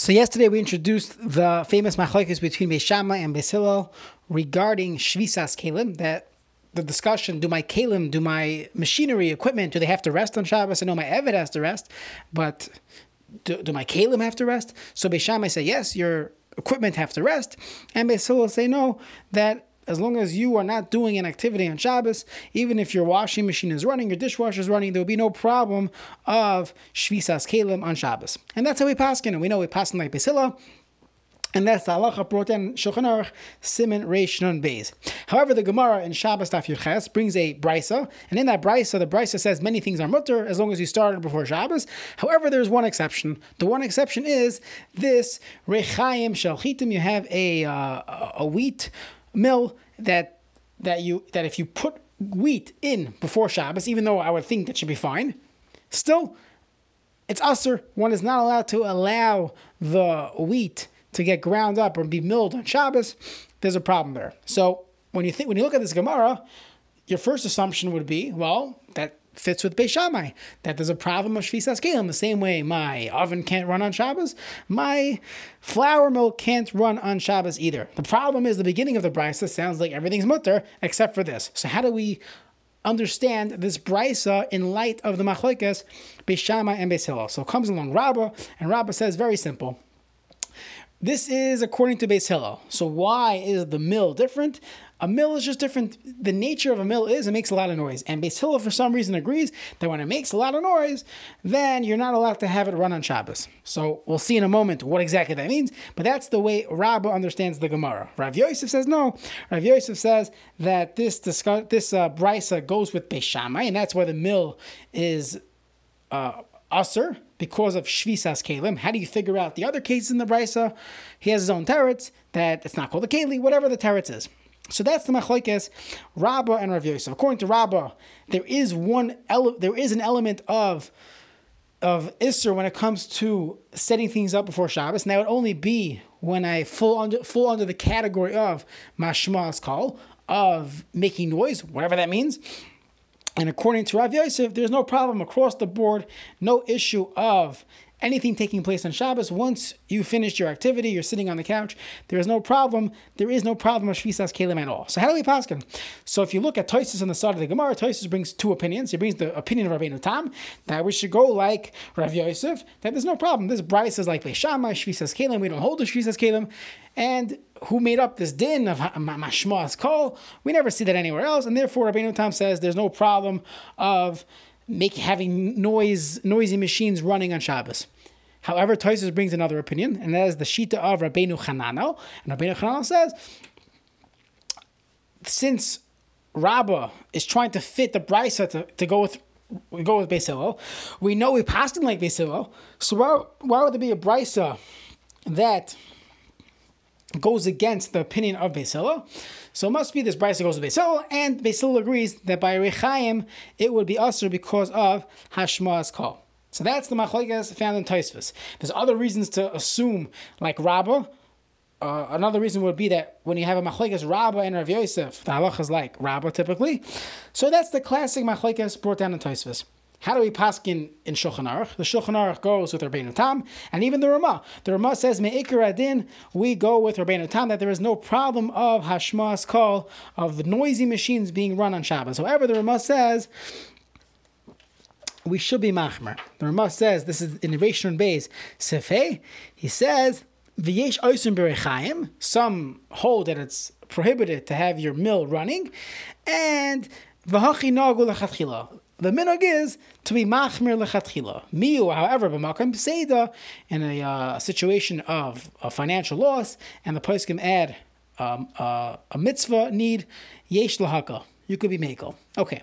So yesterday we introduced the famous machlokes between Beis Shammai and Beis Hillel regarding shvisas kalim. That the discussion: Do my kalim, do my machinery, equipment, do they have to rest on Shabbos? I know my Eved has to rest, but do, do my kalim have to rest? So Beis Shammai say yes, your equipment have to rest, and Beis Hillel say no, that as long as you are not doing an activity on Shabbos, even if your washing machine is running, your dishwasher is running, there will be no problem of shvisas kalim on Shabbos. And that's how we pass and we know we pass in like Hillel, and that's the halacha brought in Shulchan Aruch Reish Nun Beis. However, the Gemara in Shabbos Daf Yuches brings a brisa, and in that brisa, the brisa says many things are mutter as long as you started before Shabbos. However, there's one exception. The one exception is this Rechayim Shalchitim. You have a uh, a wheat mill that that you that if you put wheat in before Shabbos, even though I would think that should be fine, still it's usher. One is not allowed to allow the wheat to get ground up or be milled on Shabbos. There's a problem there. So when you think when you look at this Gemara, your first assumption would be, well, fits with Beis that there's a problem of Shvisas Kelim. The same way my oven can't run on Shabbos, my flour mill can't run on Shabbos either. The problem is the beginning of the brisa sounds like everything's mutter except for this. So how do we understand this brisa in light of the machlekes Beis and Beis Hillel? So comes along Rabbah, and Rabbah says very simple. This is according to Beis Hillel. So why is the mill different? A mill is just different. The nature of a mill is it makes a lot of noise. And Beis Hillel, for some reason, agrees that when it makes a lot of noise, then you're not allowed to have it run on Shabbos. So we'll see in a moment what exactly that means. But that's the way Rabbah understands the Gemara. Rav Yosef says no. Rav Yosef says that this discuss, this uh, brisa goes with Beis Shammai, and that's why the mill is uh, usher because of shvisas kalim. How do you figure out the other cases in the brisa? He has his own teretz that it's not called a keli, whatever the teretz is. So that's the machlokes, Rabbah and Rav Yosef. According to Rabbah, there is one ele- there is an element of of Isser when it comes to setting things up before Shabbos, and that would only be when I fall under fall under the category of mashma's call of making noise, whatever that means. And according to Rav Yosef, there's no problem across the board, no issue of anything taking place on Shabbos, once you finish your activity, you're sitting on the couch, there is no problem. There is no problem of Shvisas Kalim at all. So how do we paskin? So if you look at Toisus on the side of the Gemara, Toisus brings two opinions. He brings the opinion of Rabbeinu Tam that we should go like Rav Yosef, that there's no problem. This brisa is like Shammai, Shvisas Kalim. We don't hold the Shvisas Kalim. And who made up this din of Mashma's call? We never see that anywhere else. And therefore, Rabbeinu Tam says there's no problem of make having noise noisy machines running on Shabbos. However, Toisus brings another opinion, and that is the Shita of Rabbeinu Chananel. And Rabbeinu Chananel says, since Rabbah is trying to fit the brisa to, to go with we go with Beis Hillel, we know we passed in like Beis Hillel, so why, why would there be a brisa that goes against the opinion of Hillel? So it must be this brisa goes to Hillel, and Hillel agrees that by Rechaim it would be usher because of Hashmas Kol. So that's the machlekes found in Taisvis. There's other reasons to assume, like Rabbah. Uh, another reason would be that when you have a machlekes Rabbah and Rav Yosef, the halach is like Rabbah typically. So that's the classic machlekes brought down in Taisvis. How do we pass in, Shulchan Aruch? The Shulchan Aruch goes with Rabbeinu Tam, and even the Ramah. The Ramah says, Me'ikar adin, we go with Rabbeinu Tam, that there is no problem of Hashmas Kol, of the noisy machines being run on Shabbos. However, the Ramah says, we should be machmer. The Ramah says, this is in Rishon Beis Sefei, he says, V'yesh oisim berechaim, some hold that it's prohibited to have your mill running, and v'hachi nagu. The minog is to be machmir lechatchila. Miu, however, b'makam seida, in a uh, situation of financial loss, and the poskim add um, uh, a mitzvah need, yesh lahaka. You could be makel. Okay.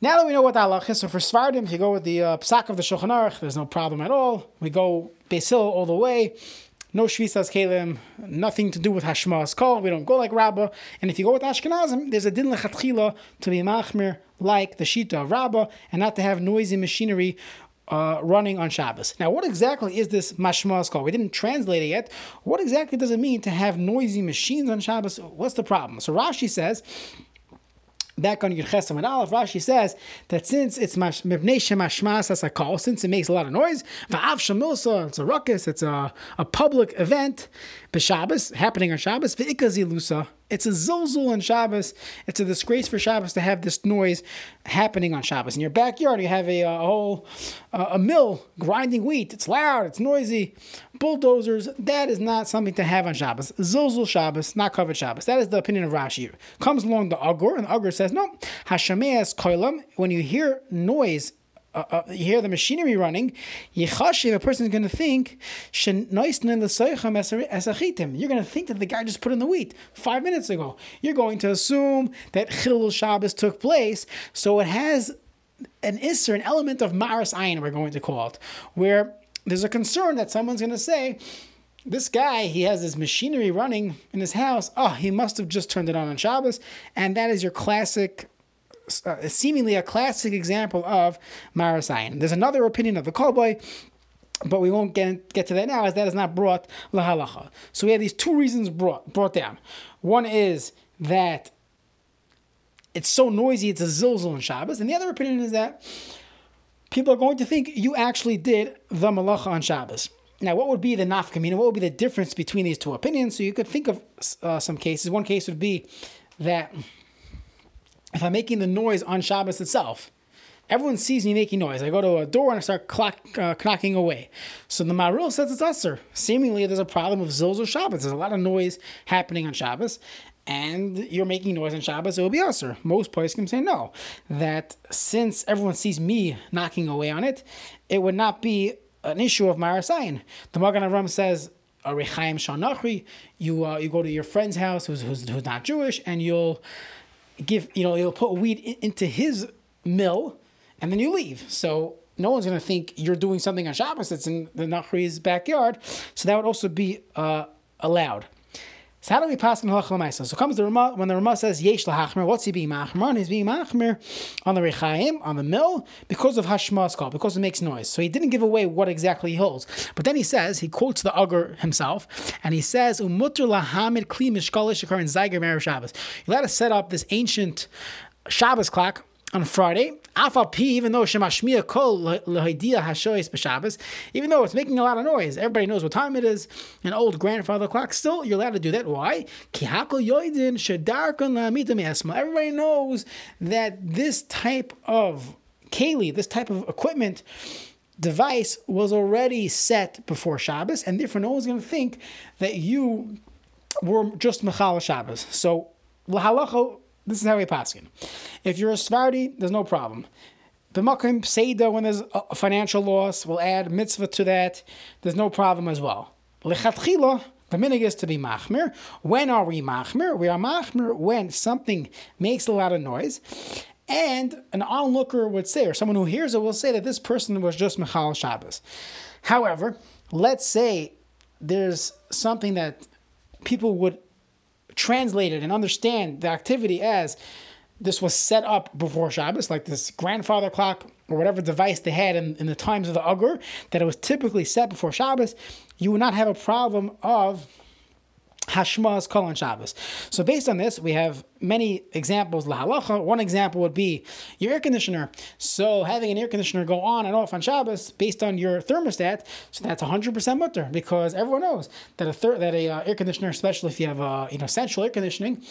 Now that we know what the halach is, so for Svardim, if you go with the uh, psak of the Shulchan Aruch, there's no problem at all. We go Beis Hillel all the way. No Shvisas Kalim, nothing to do with Hashmas Kol. We don't go like Rabbah. And if you go with Ashkenazim, there's a din lechatchila to be machmir like the Shita of Rabbah and not to have noisy machinery uh, running on Shabbos. Now, what exactly is this mashma's call? We didn't translate it yet. What exactly does it mean to have noisy machines on Shabbos? What's the problem? So Rashi says back on Yud and Aleph, Rashi says that since it's mibnei shemashmas as a call, since it makes a lot of noise, va'av it's a ruckus, it's a, a public event, b'Shabbos, happening on Shabbos, v'ikazilusa, it's a zilzul on Shabbos. It's a disgrace for Shabbos to have this noise happening on Shabbos. In your backyard, you have a, a whole uh, a mill grinding wheat. It's loud. It's noisy. Bulldozers. That is not something to have on Shabbos. Zilzul Shabbos, not covered Shabbos. That is the opinion of Rashi. Comes along the Agur, and the Agur says no. Hashemeas koilam. When you hear noise uh, uh, you hear the machinery running, Yechashiv, a person is going to think, You're going to think that the guy just put in the wheat five minutes ago. You're going to assume that Chilul Shabbos took place, so it has an Isser, an element of Maris Ayin, we're going to call it, where there's a concern that someone's going to say, this guy, he has this machinery running in his house. Oh, he must have just turned it on on Shabbos. And that is your classic uh, seemingly a classic example of Maris Ayin. There's another opinion of the Kol Bo. but we won't get, get to that now, as that is not brought lahalacha. So we have these two reasons brought brought down. One is that it's so noisy, it's a zilzul in Shabbos, and the other opinion is that people are going to think you actually did the malacha on Shabbos. Now, what would be the nafkamina? What would be the difference between these two opinions? So you could think of uh, some cases. One case would be that if I'm making the noise on Shabbos itself, everyone sees me making noise. I go to a door and I start clock, uh, knocking away. So the Marul says it's usher. Seemingly, there's a problem of Zilzul Shabbos. There's a lot of noise happening on Shabbos, and you're making noise on Shabbos, it will be usher. Most can say no. That since everyone sees me knocking away on it, it would not be an issue of Maris Ayin. The Magen Avram says, you uh, you go to your friend's house who's, who's, who's not Jewish, and you'll give, you know, he'll put weed in, into his mill and then you leave. So no one's going to think you're doing something on Shabbos that's in the Nachri's backyard. So that would also be uh, allowed. So how do we pass on halacha So comes the when the Rama says yesh lahachmer, what's he being machmer? He's being machmer on the rechaim, on the mill, because of hashmas kol, because it makes noise. So he didn't give away what exactly he holds. But then he says, he quotes the Agur himself, and he says, umutter lahamid kli mishkalish in zayger Shabbos. You let us set up this ancient Shabbos clock on Friday. Afal even though Shemashmiya kol lehidia hashois b'Shabbos, even though it's making a lot of noise, everybody knows what time it is. An old grandfather clock. Still, you're allowed to do that. Why? yoidin Everybody knows that this type of keli, this type of equipment device was already set before Shabbos, and therefore no one's going to think that you were just Mechal Shabbos. So, lahalacha this is how we pass it. If you're a Svardi, there's no problem. B'makim Seida, when there's a financial loss, we'll add mitzvah to that. There's no problem as well. Lechatchila, the minig is to be machmir. When are we machmir? We are machmir when something makes a lot of noise. And an onlooker would say, or someone who hears it will say that this person was just Michal Shabbos. However, let's say there's something that people would translate it and understand the activity as this was set up before Shabbos, like this grandfather clock or whatever device they had in, in the times of the Agur, that it was typically set before Shabbos, you would not have a problem of Hashmas Kol on Shabbos. So based on this, we have many examples. La halacha. One example would be your air conditioner. So having an air conditioner go on and off on Shabbos based on your thermostat, so that's 100% mutter because everyone knows that a thir- that a uh, air conditioner, especially if you have uh, you know central air conditioning,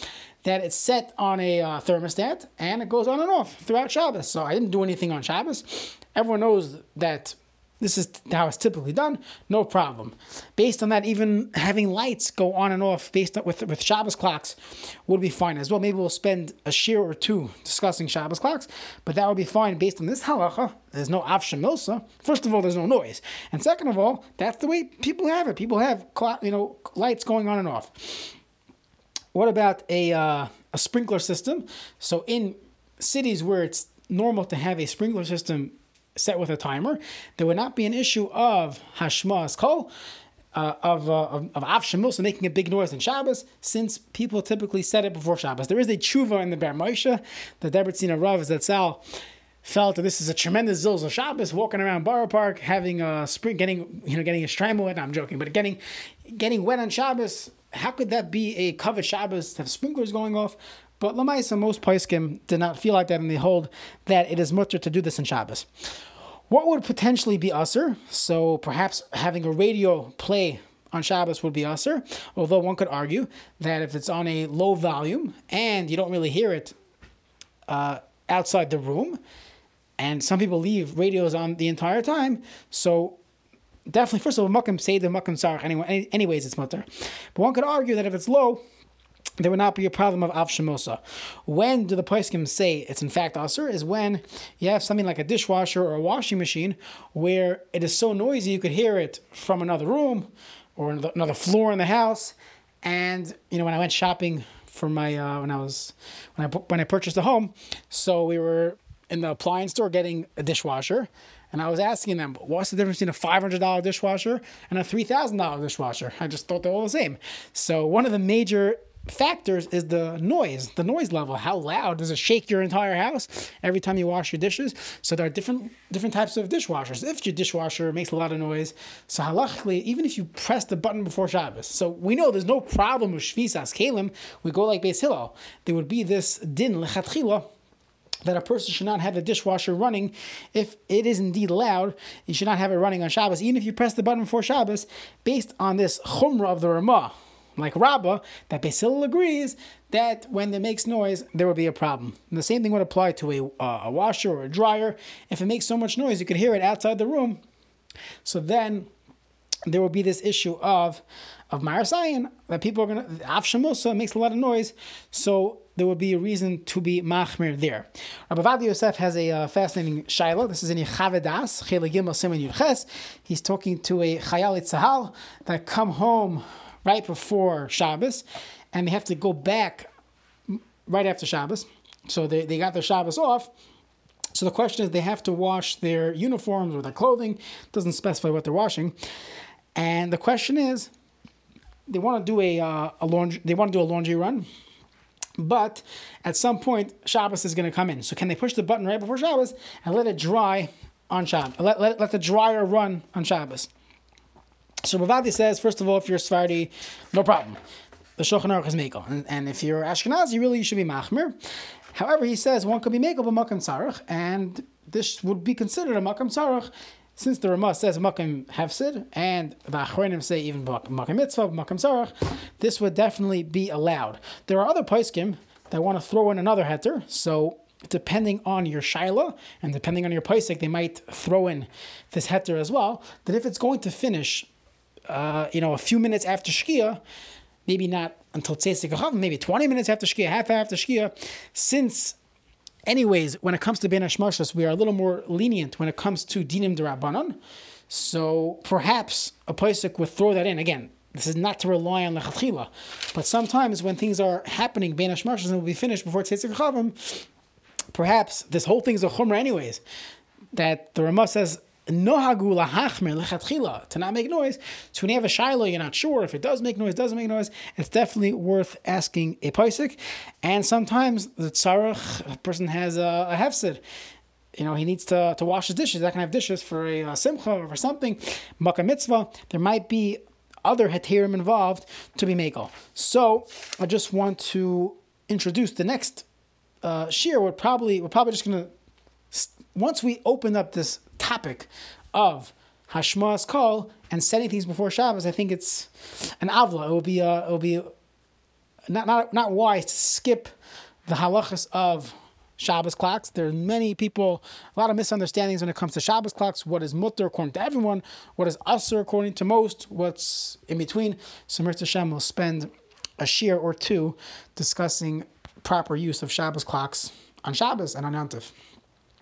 that it's set on a uh, thermostat and it goes on and off throughout Shabbos. So I didn't do anything on Shabbos. Everyone knows that this is how it's typically done. No problem. Based on that, even having lights go on and off based on, with with Shabbos clocks would be fine as well. Maybe we'll spend a shiur or two discussing Shabbos clocks, but that would be fine based on this halacha. There's no avshamilsa. First of all, there's no noise, and second of all, that's the way people have it. People have clock, you know lights going on and off. What about a uh, a sprinkler system? So in cities where it's normal to have a sprinkler system set with a timer, there would not be an issue of hashmas kol. Uh, of uh, of, of so making a big noise in Shabbos, since people typically set it before Shabbos. There is a tshuva in the Be'er Moshe, the Debreciner Rav Zatzal felt that this is a tremendous zilzal Shabbos, walking around Borough Park, having a spring, getting you know getting a strangle wet. No, I'm joking, but getting getting wet on Shabbos. How could that be a covered Shabbos to have sprinklers going off? But Lamaisa, most Paiskim did not feel like that and they hold that it is mutter to do this in Shabbos. What would potentially be usher? So perhaps having a radio play on Shabbos would be usher, although one could argue that if it's on a low volume and you don't really hear it uh, outside the room, and some people leave radios on the entire time, so definitely, first of all, Makam say the Makam Sarach, anyway, anyways, it's mutter. But one could argue that if it's low, there would not be a problem of avshemosa. When do the poskim say it's in fact aser? Is when you have something like a dishwasher or a washing machine where it is so noisy you could hear it from another room or another floor in the house. And you know, when I went shopping for my uh, when I was when I when I purchased a home, so we were in the appliance store getting a dishwasher. And I was asking them, what's the difference between a $500 dishwasher and a $3,000 dishwasher? I just thought they're all the same. So, one of the major factors is the noise, the noise level. How loud does it shake your entire house every time you wash your dishes? So there are different different types of dishwashers. If your dishwasher makes a lot of noise, so halachically, even if you press the button before Shabbos, so we know there's no problem with shvisas kelim. We go like Beis Hillel. There would be this din lechatchila that a person should not have the dishwasher running if it is indeed loud. You should not have it running on Shabbos, even if you press the button before Shabbos, based on this chumrah of the Ramah like Rabbah, that Beis Hillel agrees that when it makes noise, there will be a problem. And the same thing would apply to a, uh, a washer or a dryer. If it makes so much noise, you could hear it outside the room. So then there will be this issue of of Maris Ayin that people are gonna Avshamosa makes a lot of noise, so there would be a reason to be machmir there. Rabbi Yosef has a uh, fascinating shaila. This is in Yechaveh Daas, Gimel Simon Yudches. He's talking to a Chayalit Tzahal that come home right before Shabbos, and they have to go back right after Shabbos. So they, they got their Shabbos off. So the question is, they have to wash their uniforms or their clothing. Doesn't specify what they're washing. And the question is, they want to do a, uh, a laundry. They want to do a laundry run, but at some point Shabbos is going to come in. So can they push the button right before Shabbos and let it dry on Shabbos? Let, let, let the dryer run on Shabbos. So Bavadi says, first of all, if you're Sephardi, no problem. The Shulchan Aruch is Mekel. And, and if you're Ashkenazi, really, you should be Machmir. However, he says one could be Mekel but Makam Tzarech, and this would be considered a Makam Tzarech since the Ramah says Makam Hefsid, and the Achronim say even Makam Mitzvah, Makam Tzarech, this would definitely be allowed. There are other Paiskim that want to throw in another heter, so depending on your shaila and depending on your paisik, they might throw in this heter as well. That if it's going to finish uh, you know, a few minutes after Shkia, maybe not until Tzesik maybe 20 minutes after Shkia, half after Shkia, since anyways, when it comes to Ben Hashmashas, we are a little more lenient when it comes to Dinim Derabanan. So perhaps a Paisik would throw that in. Again, this is not to rely on the Lechatchila, but sometimes when things are happening, Ben Hashmashas, and will be finished before Chavim, perhaps this whole thing is a Chumrah anyways. That the Ramah says lechatchila to not make noise. So when you have a shiloh, you're not sure if it does make noise, doesn't make noise. It's definitely worth asking a paisik. And sometimes the tzarech person has a, a hefsid. You know, he needs to, to wash his dishes. Going to have dishes for a, simcha or for something. Makkah mitzvah. There might be other heterim involved to be makel. So I just want to introduce the next uh, shear. We're probably we're probably just going to once we open up this topic of Hashmas Kol and setting things before Shabbos, I think it's an avla. It will be uh, it will be not not not wise to skip the halachas of Shabbos clocks. There are many people, a lot of misunderstandings when it comes to Shabbos clocks. What is mutter according to everyone? What is usher according to most? What's in between? So Mirza Shem will spend a shear or two discussing proper use of Shabbos clocks on Shabbos and on Yantif.